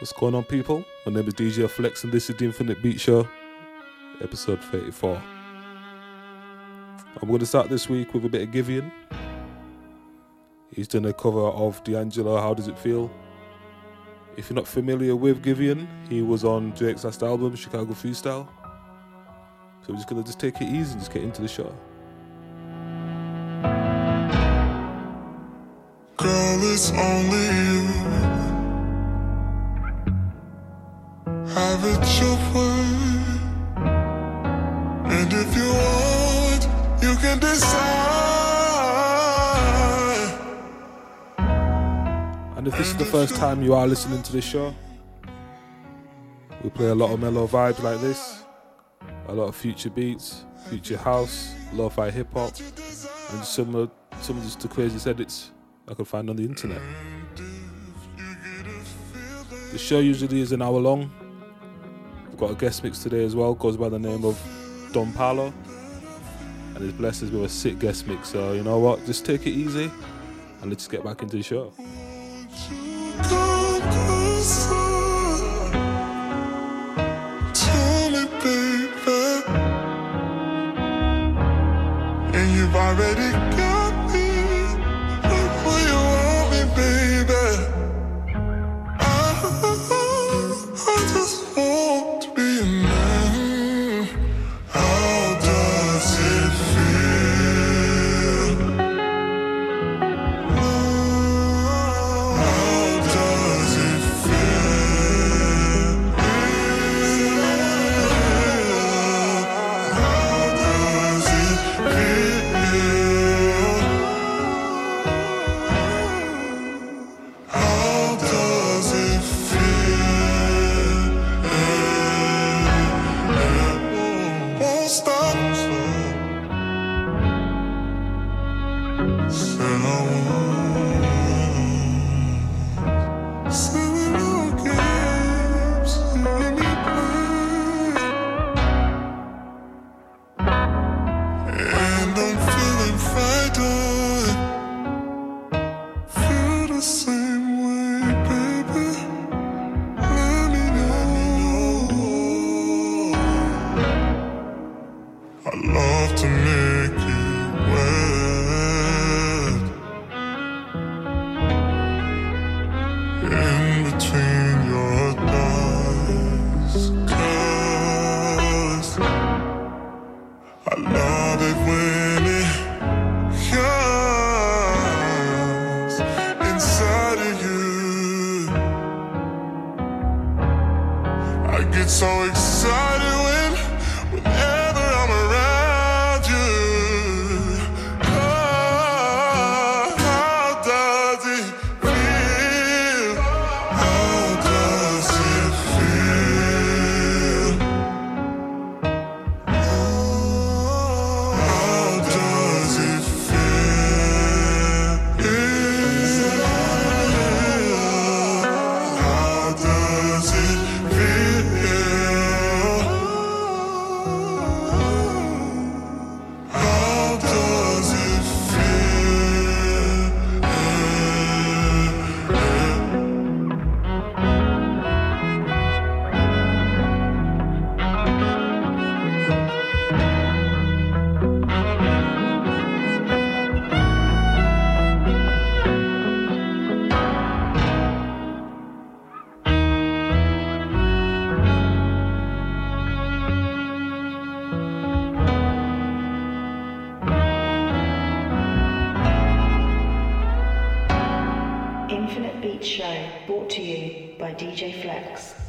What's going on, people? My name is DJ Flex, and this is the Infinite Beat Show, episode 34. I'm going to start this week with a bit of Giveon. He's done a cover of D'Angelo, How Does It Feel? If you're not familiar with Giveon, he was on Drake's last album, Chicago Freestyle. So we're just going to just take it easy and just get into the show. Girl, it's only you. Have it your way. And if you want, you can decide. And if this is the first time you are listening to this show, we play a lot of mellow vibes like this, a lot of future beats, future house, lo-fi hip hop, and some of some of just the craziest edits I could find on the internet. The show usually is an hour long. Got a guest mix today as well, goes by the name of Don Palo, and he's blessed us with a sick guest mix. So you know what? Just take it easy, and let's get back into the show. Already brought to you by DJ Flex.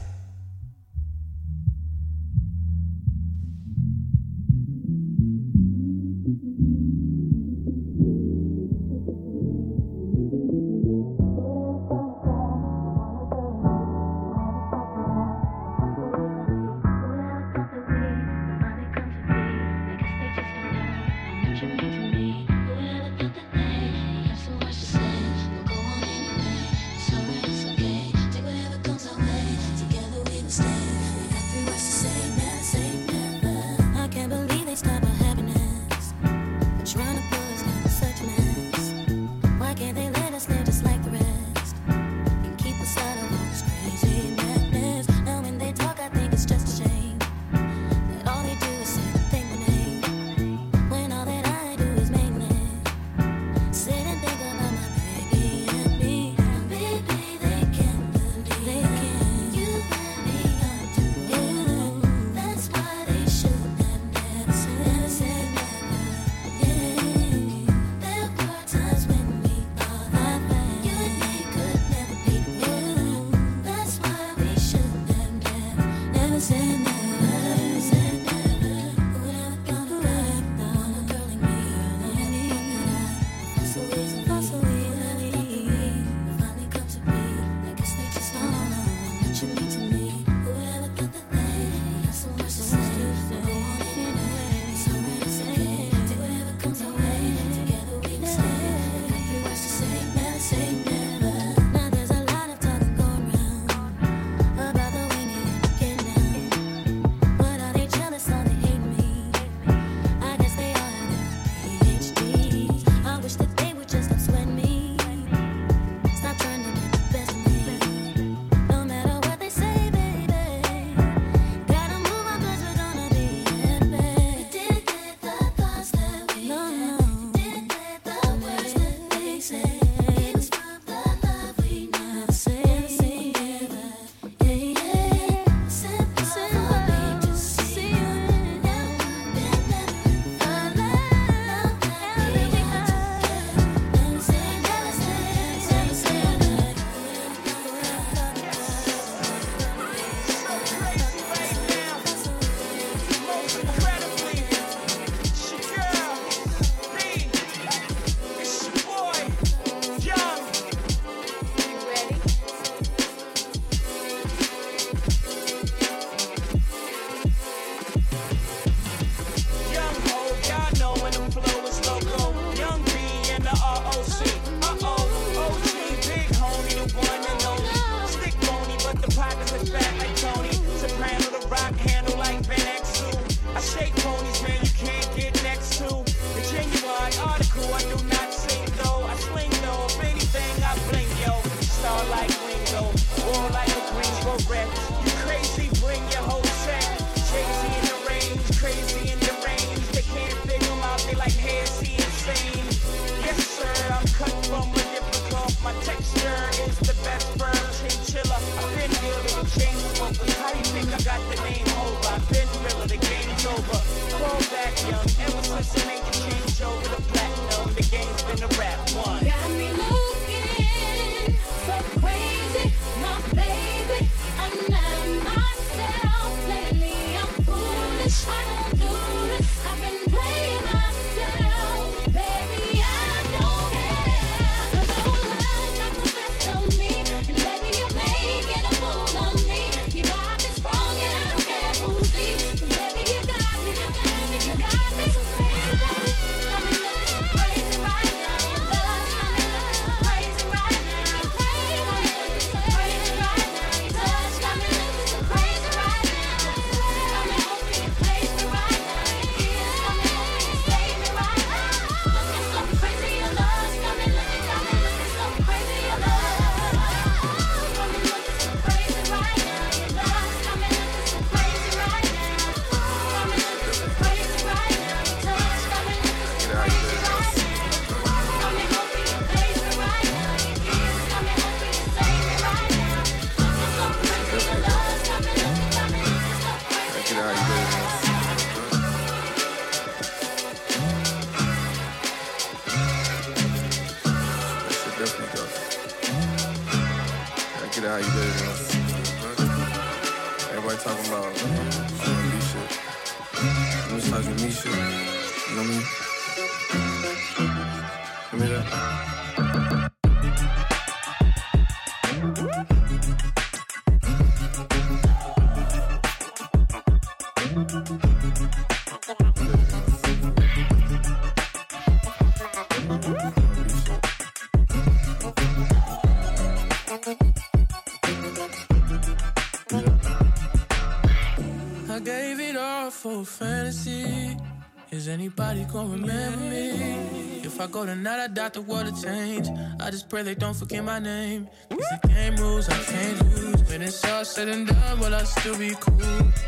Anybody gonna remember me? If I go tonight, I doubt the world will change. I just pray they don't forget my name. Cause the game rules, I can't lose. When it's all said and done, will I still be cool?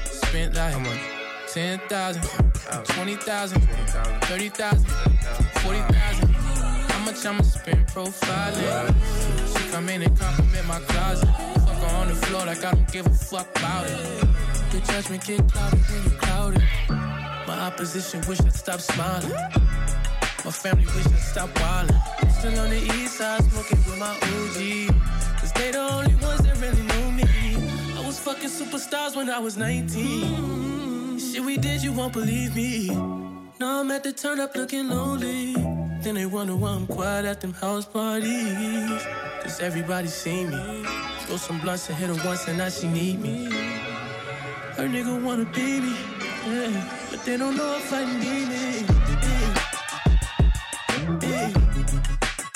Spent like 10,000, 20,000, 30,000, 40,000. How much I'ma spend profiling? She come in and compliment my closet. Fuck her on the floor like I don't give a fuck about it. Your judgment get clouded when you clouded. My opposition wish I'd stop smiling. My family wish I'd stop wildin'. Still on the east side, smoking with my OG. Cause they the only ones that really know me. I was fucking superstars when I was 19. Shit we did, you won't believe me. Now I'm at the turn up looking lonely. Then they wonder why I'm quiet at them house parties. Cause everybody see me. Throw some blunts and hit her once and now she need me. Her nigga wanna be me. Yeah. But they don't know if I need me. Yeah. Yeah.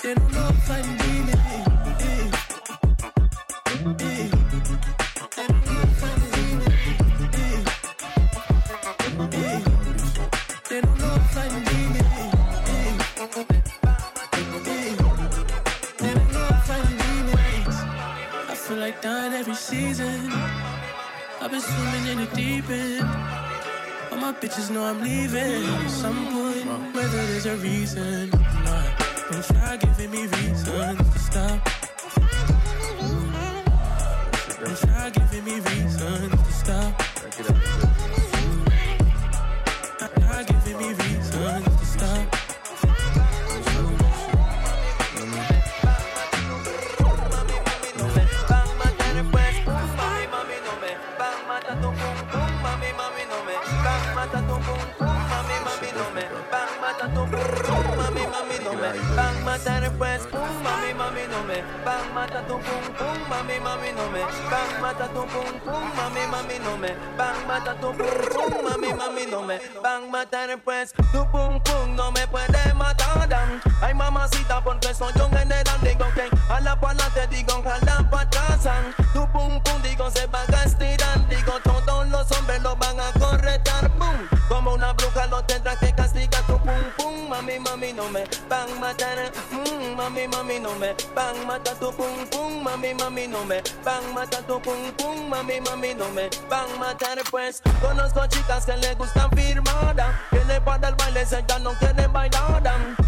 They don't know if I need me. Yeah. Yeah. They don't know if I need me. Yeah. Yeah. They don't know if I need me. They don't know if I need me. I feel like dying every season. Been swimming in the deep end. All my bitches know I'm leaving at some point, whether there's a reason or not. Don't try giving me reasons to stop. Don't giving me reasons to stop. Bang mata después, pum, mami, mami, no me. Bang mata tu pum, pum, mami, mami, no me. Bang mata tu pum, pum, mami, mami, no me. Bang mata tu pum, pum, mami, mami, no me. Bang mata después, tu pum, pum, no me puede matar. dan. Ay, mamacita, porque soy un general. Digo que a la pala te digo, jala pa' atrás. san. Tu pum, pum, digo, se va a estirar. Digo, todos los hombres lo van a corretar. Boom, como una bruja lo tendrá que castigar. Tu pum, pum, mami, mami, no me. Bang matar, mm, mami, mami, no me. Bang mata tu pum, pum, mami, mami, no me. Bang mata tu pum, pum, mami, mami, no me. Bang matar, pues. Conozco chicas que le gustan firmada. Le para el baile, se ya no quieren bailar.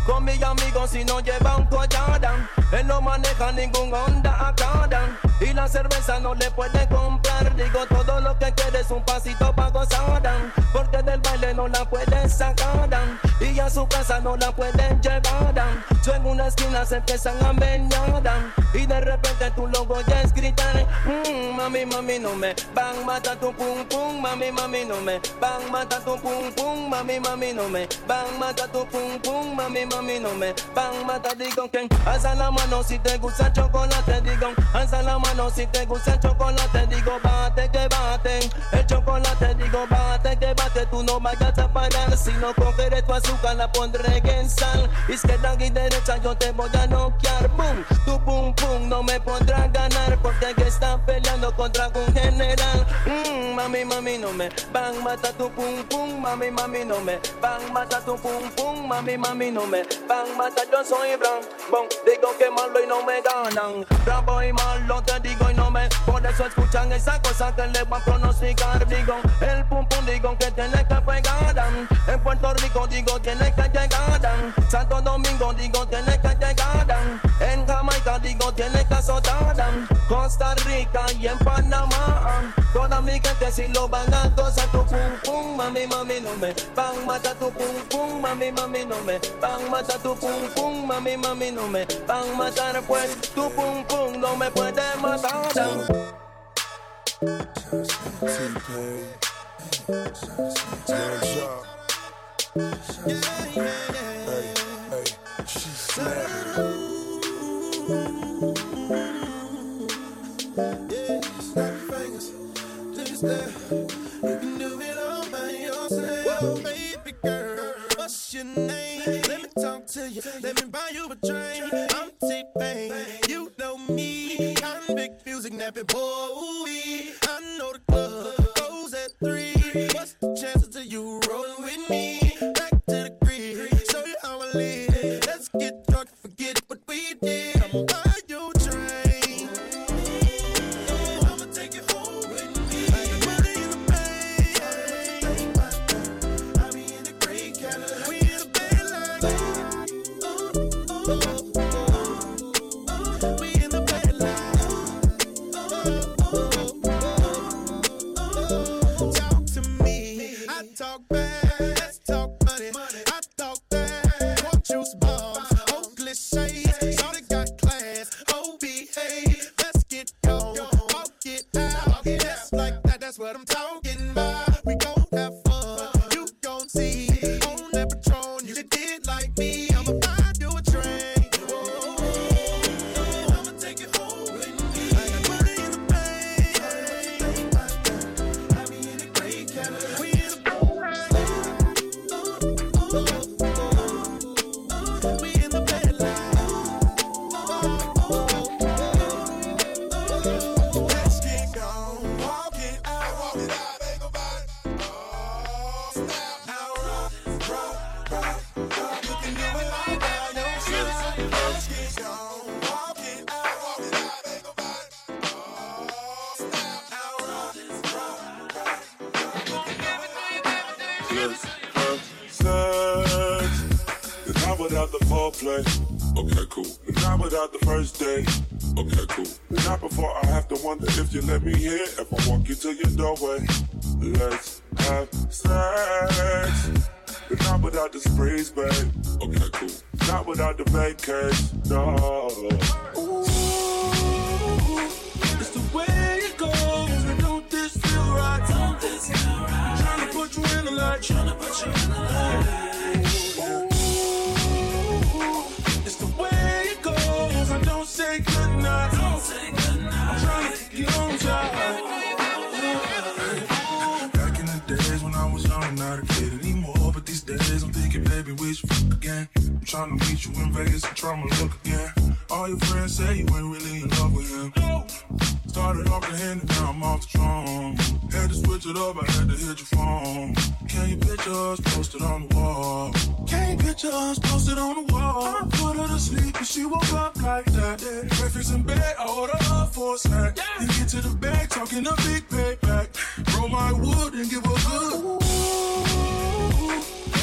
Con mis amigos si no lleva un. Él no maneja ningún Honda acá. Y la cerveza no le puede comprar. Digo, todo lo que quiere es un pasito para gozar. Porque del baile no la puede sacar. Y a su casa no la pueden llevar. Yo en una esquina se empiezan a meñar. Y de repente tu logo ya es gritar. Mm, mami, mami, no me. Bang, mata tu pum, pum. Mami, mami, no me. Bang, mata tu pum, pum. Mami, mami, no me. Bang, mata tu pum, pum. Mami, mami, no me. Bang, mata, digo que. Alza la mano si te gusta chocolate. Digo, alza la mano si te gusta chocolate. Digo, bate que bate. El chocolate, digo, bate que bate. Tú no vayas a parar. Si no cogeré tu azúcar, la pondré en sal. Izquierda y derecha, yo te voy a noquear. Boom, tu pum, pum, no me podrás ganar. Porque que estás peleando contra un general. Mm, mami, mami, no me. Bang, mata tu pum, pum. Mami, mami, no me. Bang, mata tu pum, pum. Mami, mami, no me. Bang, mata, yo soy. Bon, digo que malo y no me ganan. Bravo y malo te digo y no me. Por eso escuchan esa cosa que le van a pronosticar. Digo, el pum, pum, digo que tiene que pegar. En Puerto Rico, digo, tiene que llegar. Santo Domingo, digo, tiene que llegar. En Jamaica, digo, tiene que azotar. Costa Rica y en Panamá. Toda mi gente si lo van a gozar tu pum pum, mami, mami, no me. Bang, mata tu pum pum, mami, mami, no me. Bang, mata tu pum pum, mami, mami, no me. Bang, matar pues tu pum pum, no me puede matar. Snap just Let me talk to you. Let me buy you a drink. Tryna put you in the light. It's the way it goes. I don't say goodnight. I'm trying to on. Back in the days when I was young not a kid anymore, but these days I'm thinking, baby, fuck again? I'm trying to meet you in Vegas and try my look again. All your friends say you ain't really in love with him. No Started off the hand, now I'm off the strong. Had to switch it up, I had to hit your phone. Can you picture us posted on the wall? Can you picture us posted on the wall? I put her to sleep and she woke up like that. Yeah. Breakfast in bed, I order her for a snack. Yeah. Then get to the bag, talking a big payback. Roll my wood and give her good. Ooh,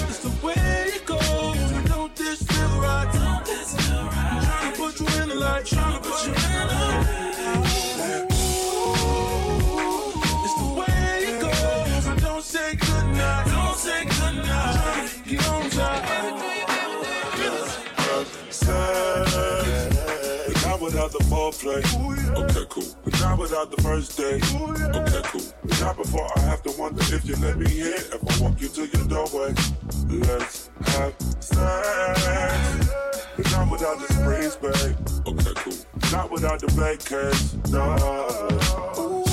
that's the way it goes. I don't this feel right. Don't this feel right. Trying to put you in the light. Trying to put you in the light. without the foreplay. Okay, cool. But not without the first date. Okay, cool. But not before I have to wonder if you let me in. If I walk you to your doorway, let's have sex. But not without the spring, babe. Okay, cool. Not without the black. No. Ooh.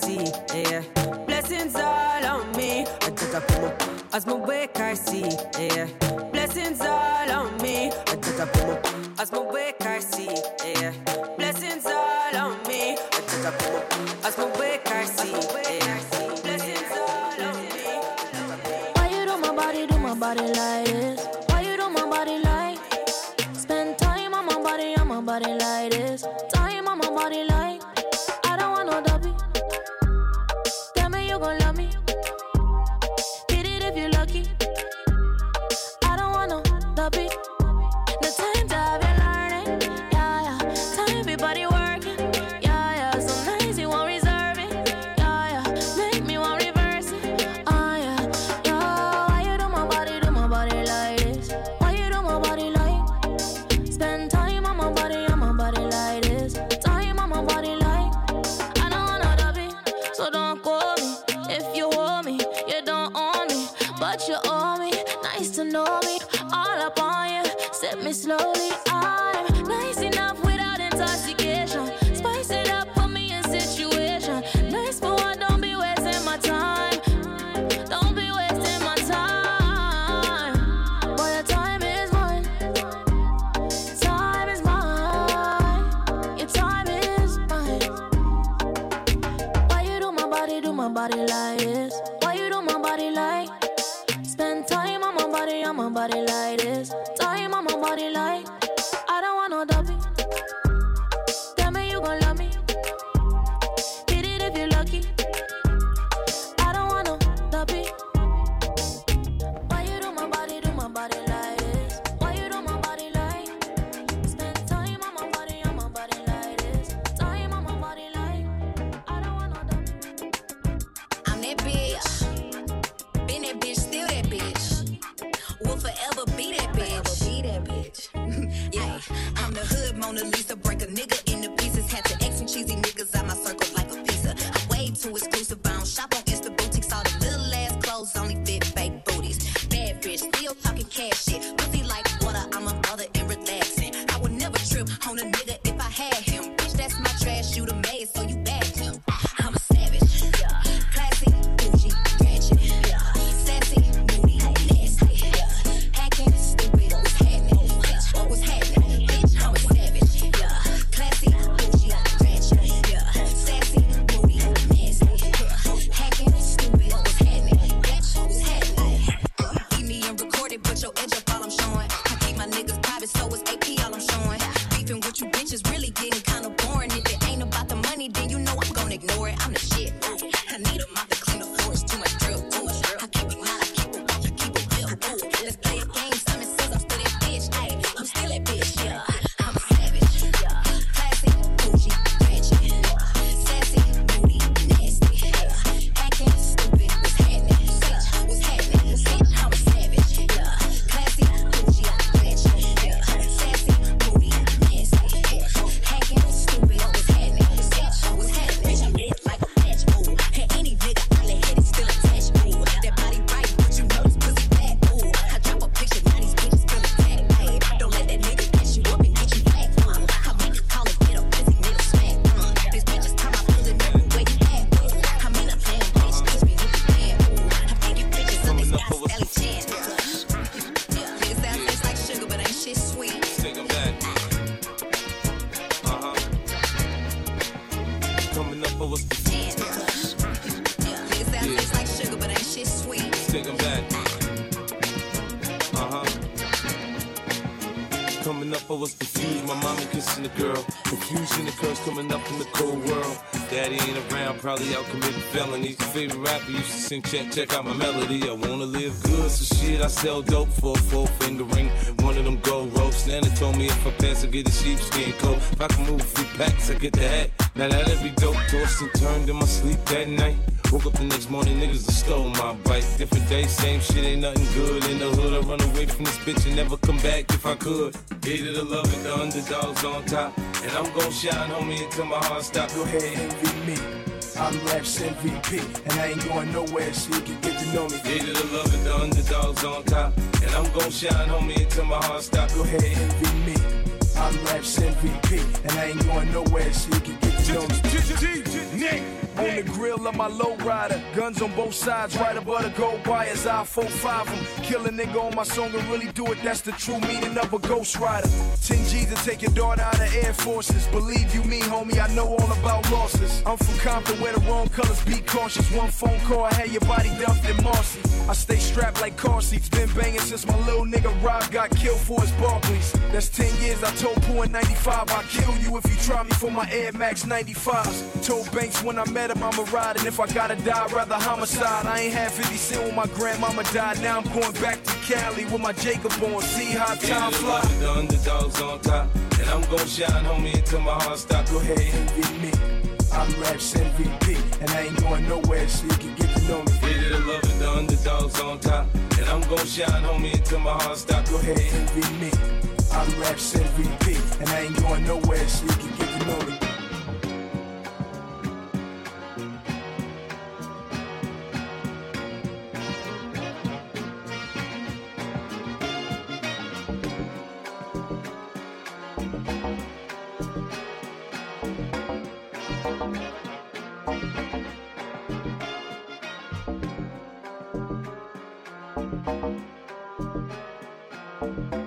see, yeah. Blessings all on me. I took up my as my wake I see, yeah. Blessings all on me. I took up my as my wake. beat that bitch. Coming up in the cold world. Daddy ain't around, probably out committing felonies. Your favorite rapper used to sing, check, check out my melody. I wanna live good, so shit, I sell dope for a four finger ring. One of them gold ropes. Nana told me if I pass, I get a sheepskin coat. If I can move a few packs, I get the hat. Now that'd be dope. Tossed and turned in my sleep that night. Woke up the next morning, niggas done stole my bike. Different day, same shit, ain't nothing good. In the hood, I run away from this bitch and never come back if I could. Hated the love it, the underdogs on top. And I'm gon' shine, homie, until my heart stops. Go ahead, envy me. I'm Raps MVP, and I ain't going nowhere so you can get to know me. Hated the love it, the underdogs on top. And I'm gon' shine, homie, until my heart stops. Go ahead, envy me. I'm Raps MVP, and I ain't going nowhere so you can get to know me. Nick. On the grill of my low rider, guns on both sides, right above the gold wires. I 4-5 them. Kill a nigga on my song and really do it, that's the true meaning of a ghost rider. 10 G's to take your daughter out of Air Forces. Believe you me, homie, I know all about losses. I'm from Compton where the wrong colors be cautious. One phone call, I had your body dumped in Marcy. I stay strapped like car seats, been banging since my little nigga Rob got killed for his Barclays. That's 10 years, I told Pooh in 95, I'll kill you if you try me for my Air Max 95s. Told Banks when I met him, I'ma ride, and if I gotta die, rather homicide. I ain't had 50 cent when my grandmama died, now I'm going back to Cali with my Jacob on. See how time fly. the underdogs on top. And I'm gon' shine, homie, until my heart stops. Go ahead, envy me. I'm Raps MVP, and I ain't going nowhere so you can get to know me. Hated the love it, the underdogs on top. And I'm gon' shine, homie, until my heart stops. Go ahead, envy me. I'm Raps MVP, and I ain't going nowhere so you can get to know me. When the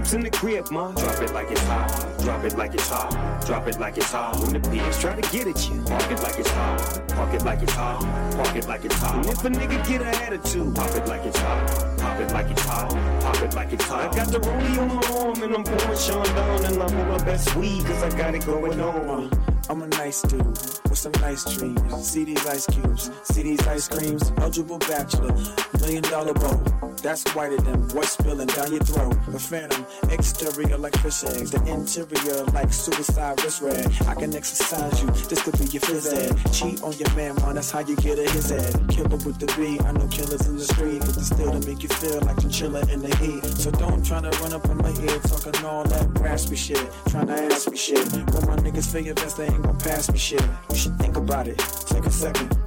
pimp's in the crib, ma, drop it like it's hot. Drop it like it's hot. Drop it like it's hot. When the pigs try to get at you, park it like it's hot. Park it like it's hot. Park it like it's hot. And if a nigga get an attitude, pop it like it's hot. Pop it like it's hot. Pop it like it's hot. I got the rollie on my arm and I'm pouring Sean down and I'm on my best weed cause I got it going on. I'm a nice dude with some nice dreams. See these ice cubes, see these ice creams. Eligible bachelor, million dollar bow. That's whiter than what's spilling down your throat. The phantom, exterior like fish eggs, the interior like suicide wrist rag. I can exercise you, this could be your phys ed. Cheat on your man, man, that's how you get a his head. Killer with the B, I know killers in the street, but the still to make you feel like chinchilla in the heat. So don't try to run up on my head, talking all that raspy shit, trying to ask me shit. When my niggas figure best, they ain't gonna pass me shit. You should think about it, take a second.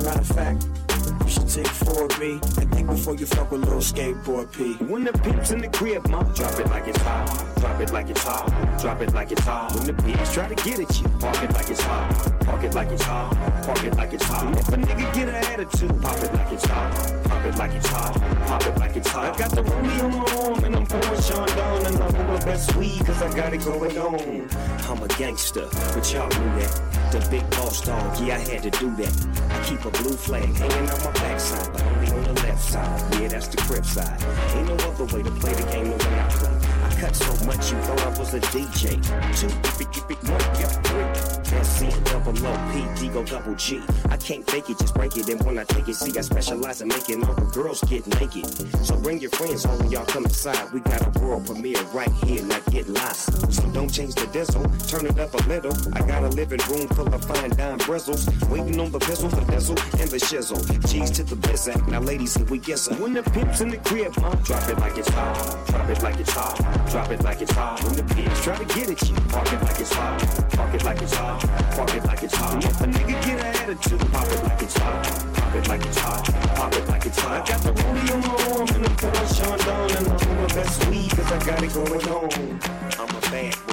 Matter of fact, should take 4B and think before you fuck with little skateboard P. When the pimp's in the crib, ma, drop it like it's hot. Drop it like it's hot. Drop it like it's hot. When the pigs try to get at you, park it like it's hot. Park it like it's hot. Park it like it's hot. And if a nigga get an attitude, pop it like it's hot. Pop it like it's hot. Pop it like it's hot. I got the rollie on my arm and I'm pouring Sean down and I'm my best weed cause I got it going on. I'm a gangster, but y'all knew that. The big boss dog, yeah, I had to do that. I keep a blue flag hanging on my backside, but only on the left side. Yeah, that's the crib side. Ain't no other way to play the game the way I play. Cut so much you thought I was a DJ. Two, big, big, big, one, yeah, three. SC double O, P, D, go double G. I can't fake it, just break it. And when I take it, see, I specialize in making all the girls get naked. So bring your friends home when y'all come inside. We got a world premiere right here, not get lost. So don't change the diesel, turn it up a little. I got a living room full of fine dime bristles. Waiting on the pistol, the diesel, and the shizzle. G's to the biz act. Now, ladies, here we get some. When the pimp's in the crib, huh? Drop it like it's hot. Drop it like it's hot. Drop it like it's hot. When the pigs try to get at you, park it like it's hot. Park it like it's hot. Park it like it's hot. If a nigga get an attitude, pop it like it's hot. Pop it like it's hot. Pop it like it's hot. I got the rollie on my arm and I'm pouring Sean down and I'm on my best weed cause I got it going on. I'm a bad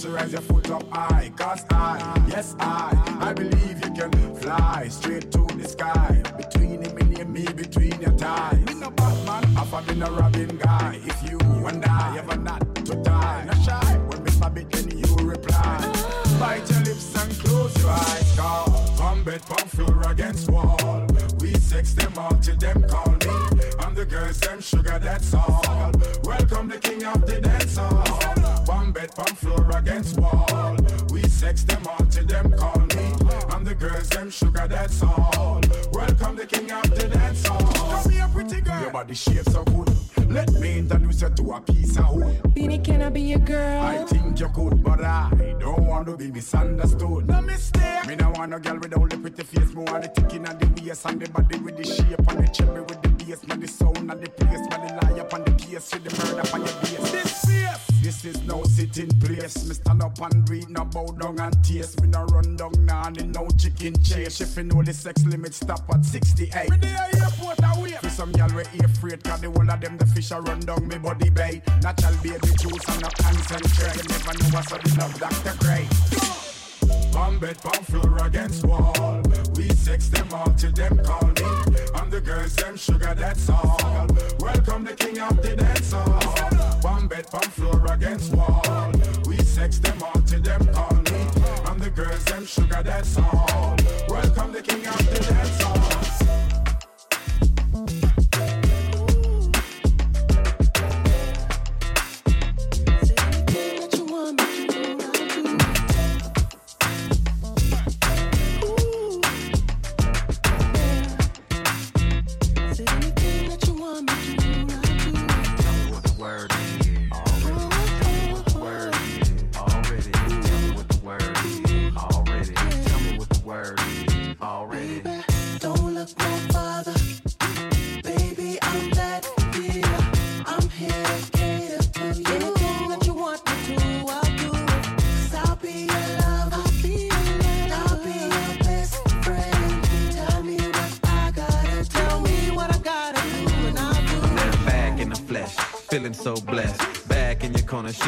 Just raise your foot up high. Cause I, yes I, I believe you can fly straight to the sky. Between him and me, between your thighs. Me no Batman, half a me no Robin guy. If you and I ever not to die, not shy. When me forbid then you reply. Bite your lips and close your eyes. Cause from bed, from floor against wall. We sex them all till them call me. I'm the girls, them sugar, that's all. Welcome the king of the dance hall. One bed, one floor against wall. We sex them all till them call me. I'm the girls, them sugar, that's all. Welcome the king of the dance hall. Come here, pretty girl. Your body shape so good. Let me introduce you to a piece of wood. Beanie, can I be your girl? I think you could, but I don't want to be misunderstood. No mistake. Me no want no girl with all the pretty face. Me want the ticking and the waist and the body with the shape and the cherry with the bass. Not the sound and the place, but the lie up on the case with the murder on your base. This face. This is no sitting place. Me stand up and read, no bow down and taste. Me no run down now and no chicken chase. If you know the sex limit stop at 68. Me there airport away. For some y'all we afraid, cause the whole of them the fish a run down me body bay. Natural baby juice and no concentrate. You never know what's up love Dr. Gray. Palm bed, palm floor against wall. We sex them all till them call me. I'm the girls, them sugar, that's all. Welcome the king of the dance hall. Palm bed, palm floor against wall. We sex them all till them call me. I'm the girls, them sugar, that's all. Welcome the king of the dance hall.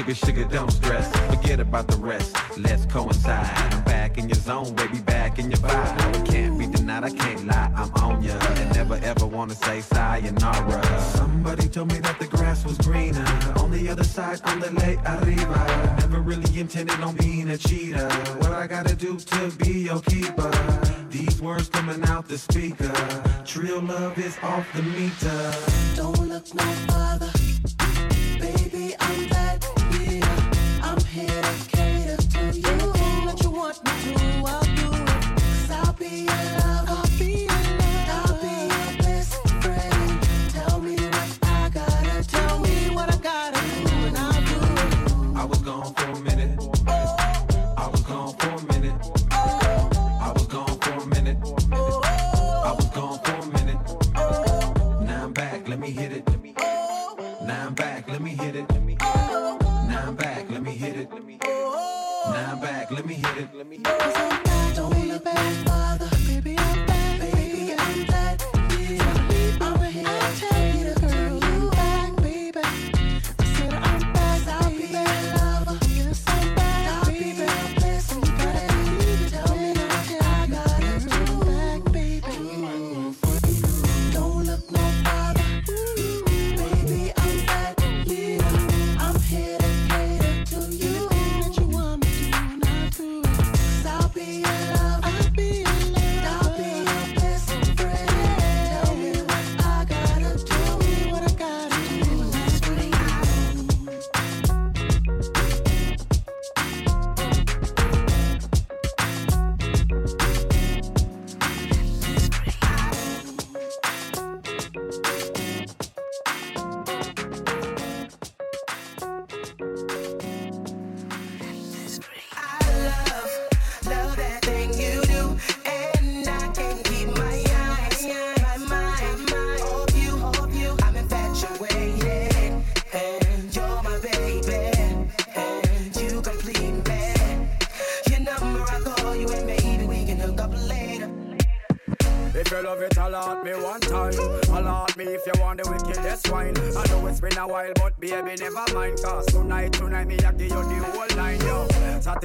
Sugar, sugar, don't stress. Forget about the rest, let's coincide. I'm back in your zone, baby, back in your vibe. It can't be denied, I can't lie, I'm on ya. And never ever wanna say sayonara. Somebody told me that the grass was greener. On the other side, on the late arriba. Never really intended on being a cheater. What I gotta do to be your keeper? These words coming out the speaker. Trill love is off the meter. Don't look no farther. Baby, I'm that I'm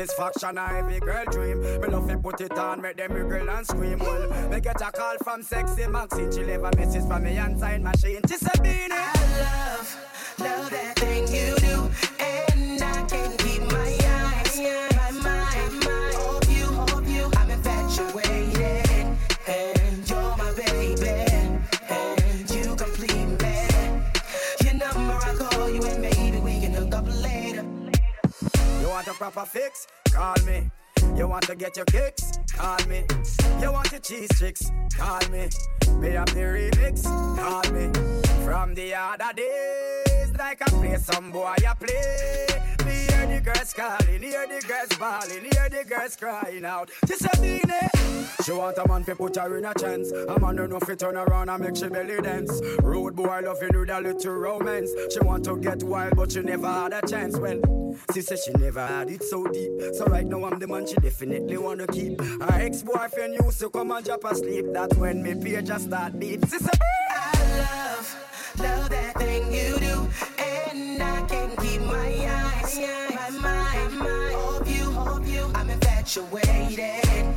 Satisfaction, a every girl dream. Me love you put it on, make them girl and scream. Well, me get a call from sexy Maxine. She leave a message from me and sign machine. She said, Beanie. I love proper fix? Call me. You want to get your kicks? Call me. You want your cheese tricks? Call me. Me up the remix? Call me. From the other days, like I play some boy, I play. The girls calling, hear the girls bawling, hear the girls crying out. She said, Beanie. She want a man to put her in a chance. A man who know fi turn around and make she belly dance. Road boy loving with a little romance. She want to get wild, but she never had a chance. Well, she said she never had it so deep. So right now I'm the man she definitely wanna keep. Her ex-boyfriend used to come and drop asleep. That's when me page just start beat. She said, I love, love that thing you do, and I can't keep my eyes, my mind, you, off you. I'm infatuated,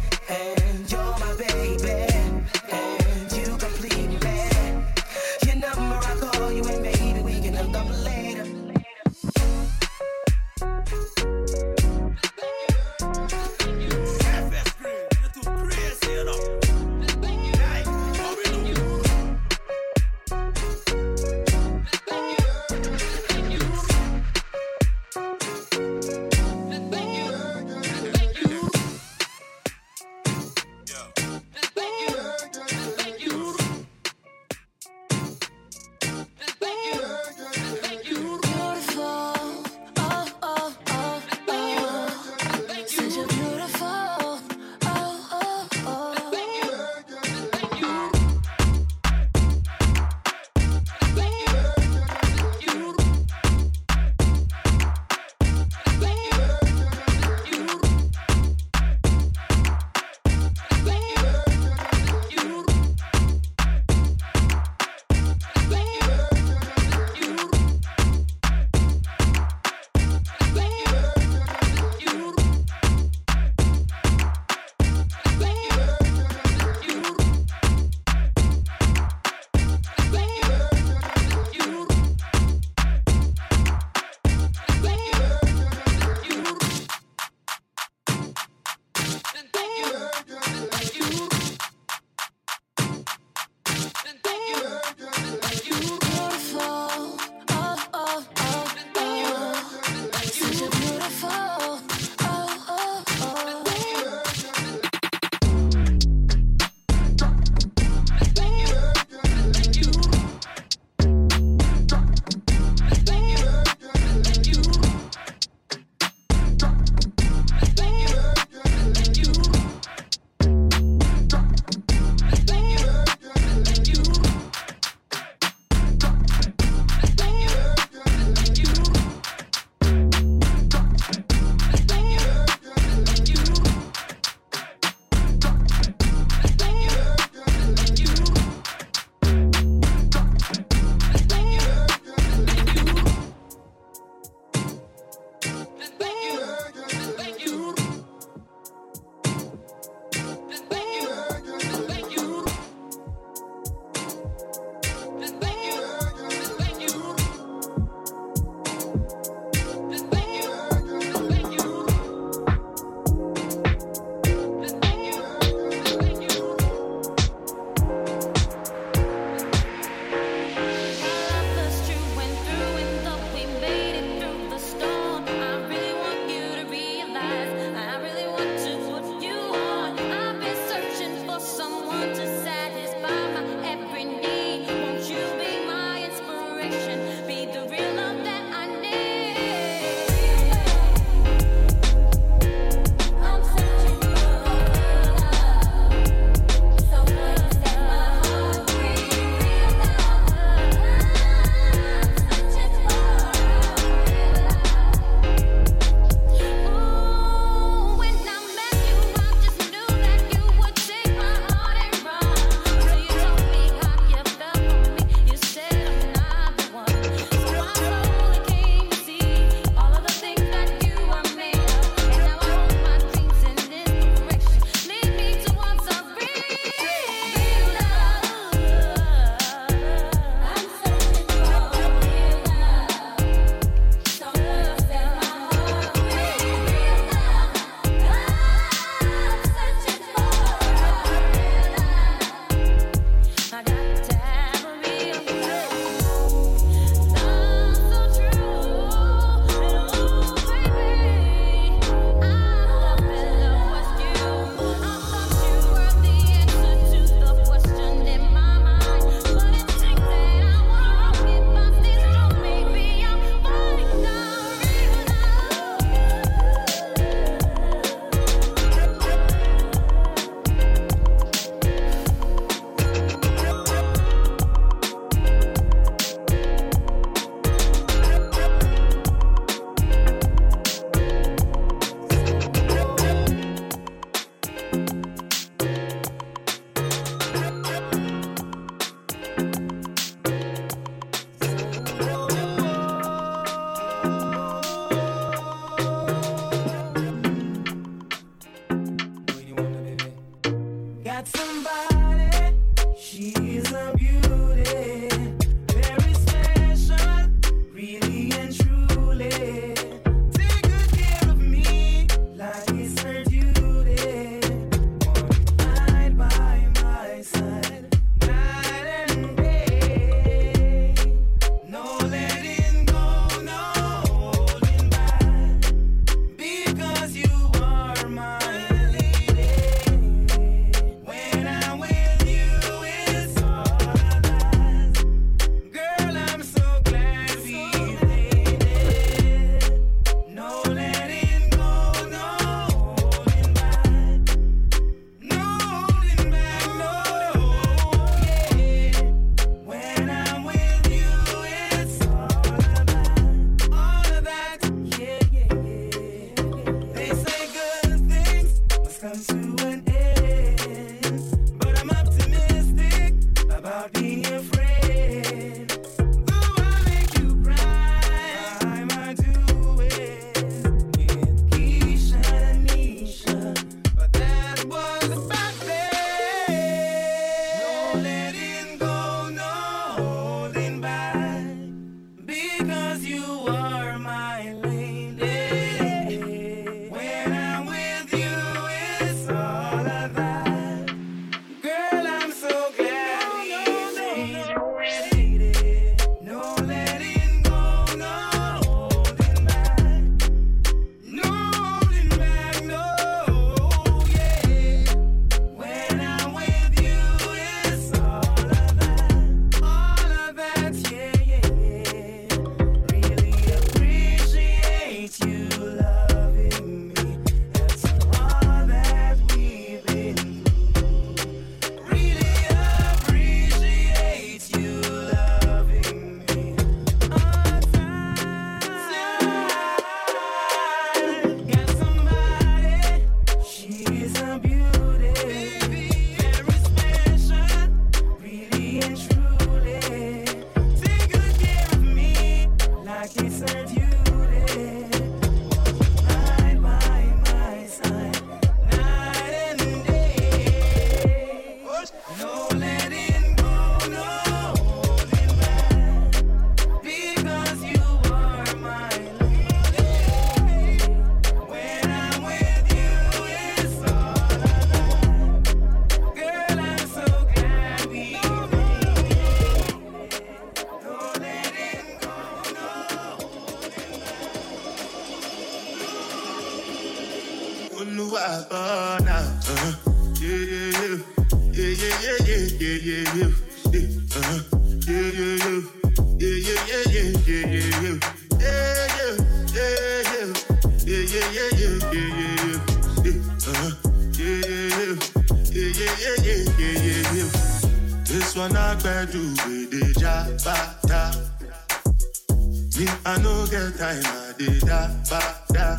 da ba da.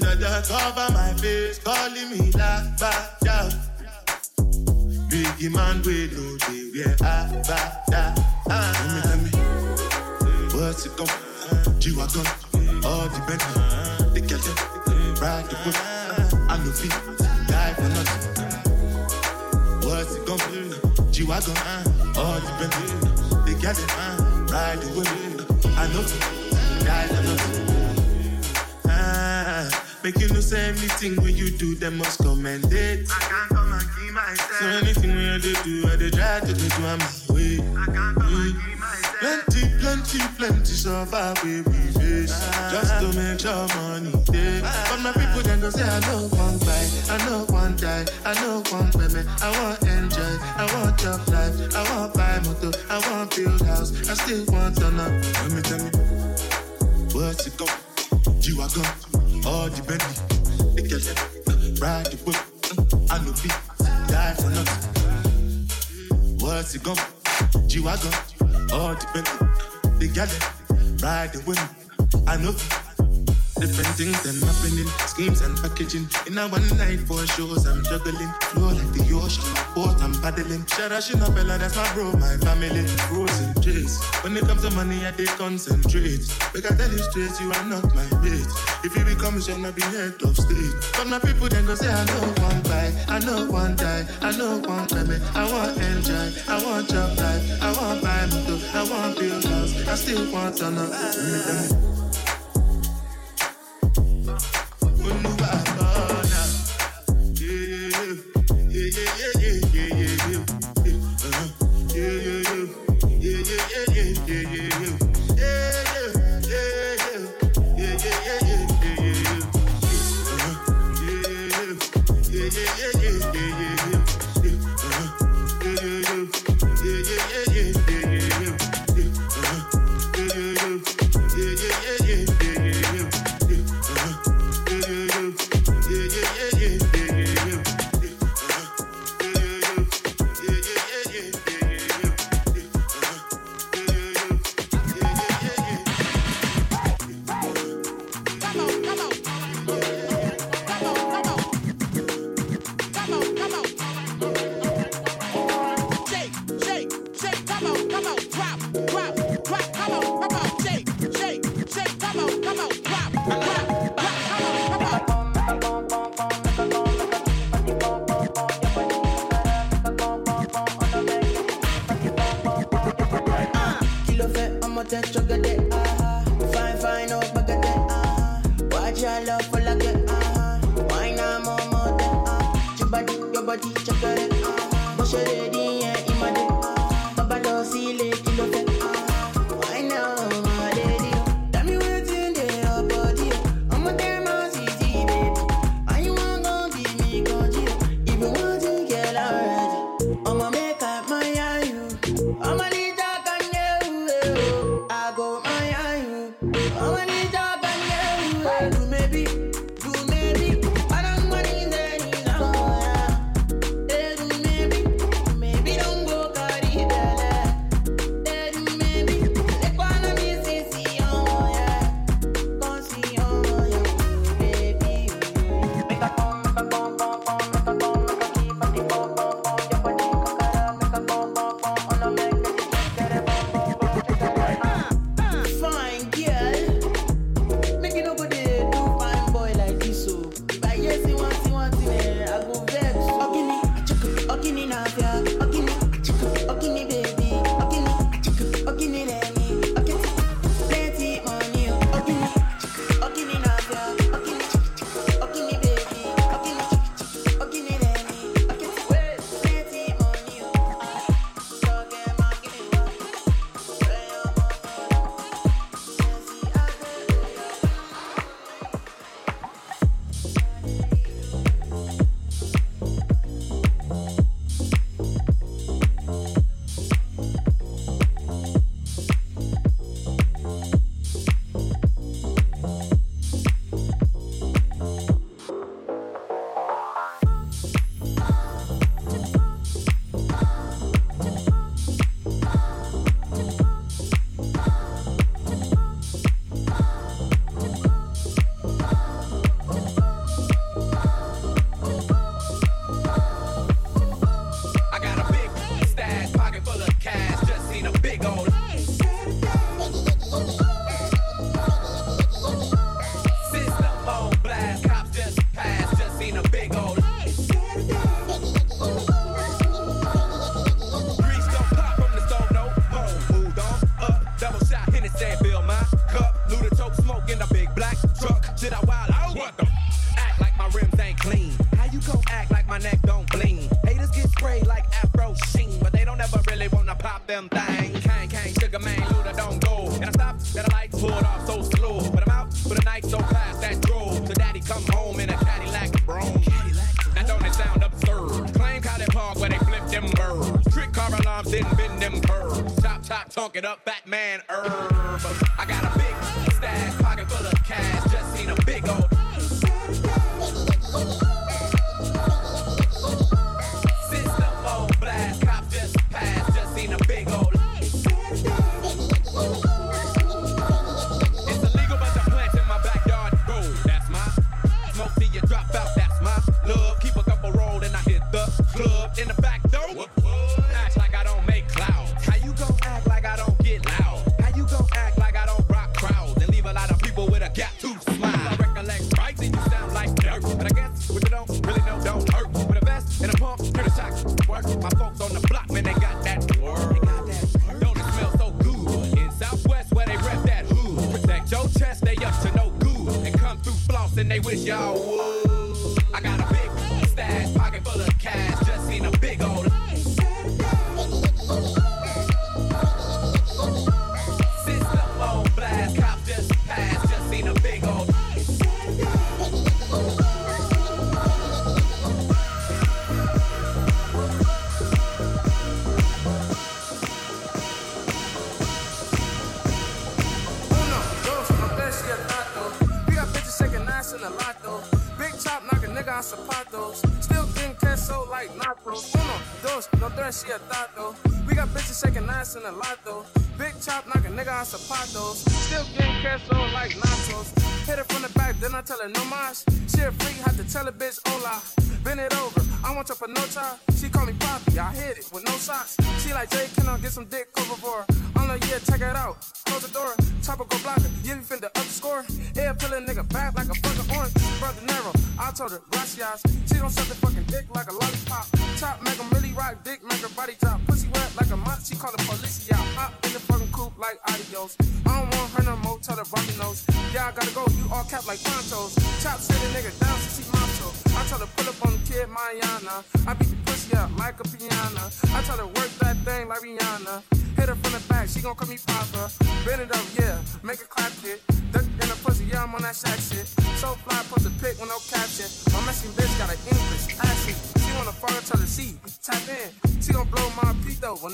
Da da cover my face, calling me la ba da. Biggie man, we know they wear ba da. Ah. Tell me, tell me, what's it gon' come? G wagon, all the on the Kelton, ride the whip. I know feet, die for nothing. What's it gon' come? G wagon, all the on the Kelton, ride the whip. I know feet die for nothing. Ah, make you no say anything when you do, them must commend it. I can't come and keep myself. So anything when you do, I dey try to do my way. I can't come and keep myself. Plenty, plenty, plenty survive we face. Just to make sure money day. But my people then go say I know one buy, I know one die, I know one women. I want enjoy, I want job life, I want buy motor, I want build house, I still want to know. Let me, tell me, What's it go? You are gone. All the Bentley. They get. Ride the whip. I know be die for nothing. What's it go? You are gone. All the Bentley. They get it. Ride the wind. I know be Different things them happening, schemes and packaging. In a one night for shows, I'm juggling. Flow like the ocean, boat I'm paddling. Shara Shinabella, that's my bro, my family. Rose and Jace. When it comes to money, I take concentrate. Make I tell you straight, you are not my mate. If you become shall not be head of state. But my people then go say, I know one buy, I know one die, I know one women. I want enjoy, I want job life, I want buy motor, I want build house, I still want to know.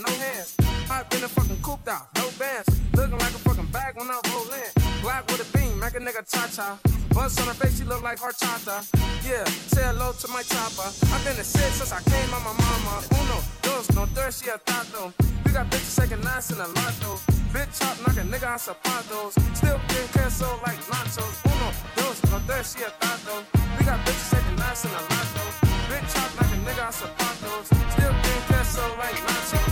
No hands. Hop in a fucking cooped out, no bands. Looking like a fucking bag when I roll in. Black with a beam, make a nigga cha cha. Bust on her face, she look like horchata. Yeah, say hello to my chopper. I've been a shit since I came on my mama. Uno, dos, no tres, she a tato. We got bitches shaking ass in a lotto. Bitch chop, knock a nigga out zapatos. Still getting queso like nachos. Uno, dos, no tres, she a tato. We got bitches shaking ass in a lotto. Bitch chop, knock a nigga out zapatos. Still getting queso like nachos.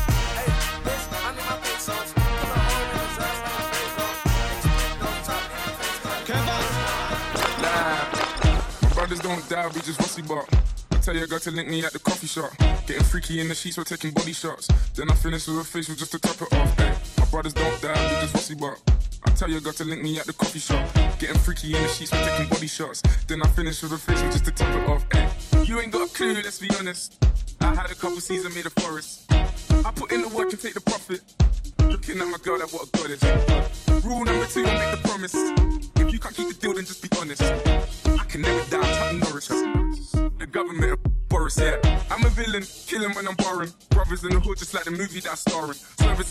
Don't die, we just rusty bark. I tell your girl to link me at the coffee shop. Getting freaky in the sheets, we're taking body shots. Then I finish with a facial just to top it off. Hey, my brothers don't die, we just rusty bark. I tell your girl to link me at the coffee shop. Getting freaky in the sheets, we're taking body shots. Then I finish with a facial just to top it off. Hey, you ain't got a clue, let's be honest. I had a couple seasons made a forest. I put in the work and take the profit. Looking at my girl, like what a goddess. Rule number two, don't make the promise. You can't keep the deal, then just be honest. I can never die, Chuck Norris. The government Boris, yeah. I'm a villain, killing when I'm barring. Brothers in the hood, just like the movie that I'm starring.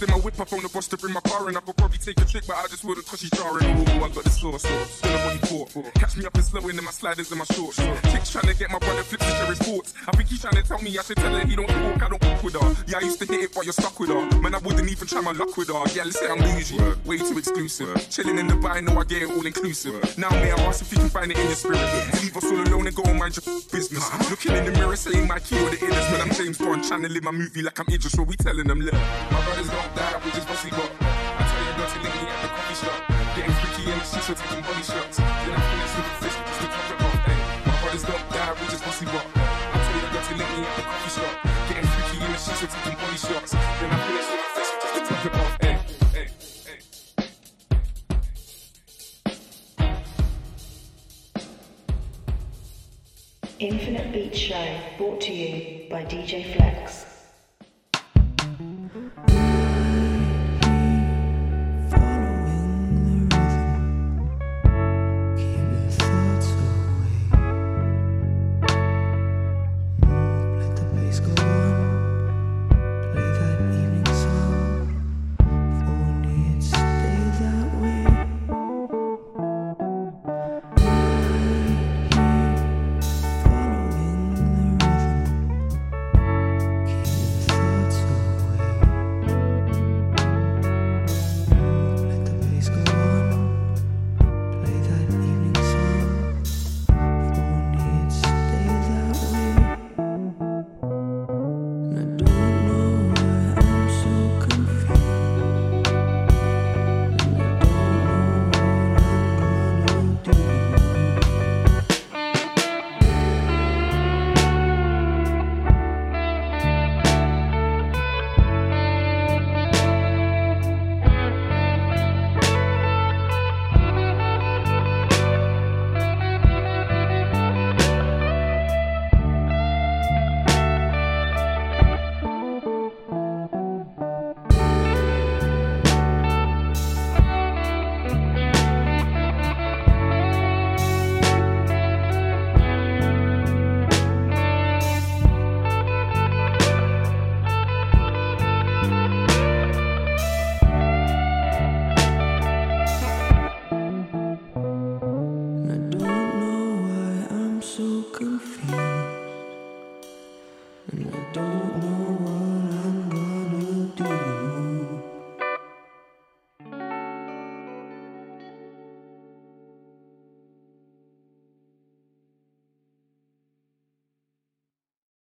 My whip up on the boss to bring my car in. I could probably take a trick, but I just wouldn't cause she's jarring. Ooh, I got the sauce, still a body port. Catch me up and slow in my sliders and my shorts. Chicks trying to get my brother flips to share his sports. I think he's trying to tell me I should tell her he don't talk, I don't walk with her. Yeah, I used to hit it, but you're stuck with her. Man, I wouldn't even try my luck with her. Yeah, let's say I'm bougie, way too exclusive. Chilling in the bar, know I get it all inclusive. Now, may I ask if you can find it in your spirit. Leave us all alone and go and mind your business. Uh-huh. Looking in the mirror, saying my key or the illness. When I'm James Bond, trying to live my movie like I'm Idris, what we telling them, look. My brothers don't die, we just bossy got. I tell you, not to link me at the coffee shop. Getting freaky in the sheets, we're taking body shots. Then I finish with the fish, just to top it off. Hey, my brothers don't die, we just bossy got. I tell you, not to link me at the coffee shop. Getting freaky in the we're taking body shots. Then I Infinite Beat Show brought to you by DJ Flex.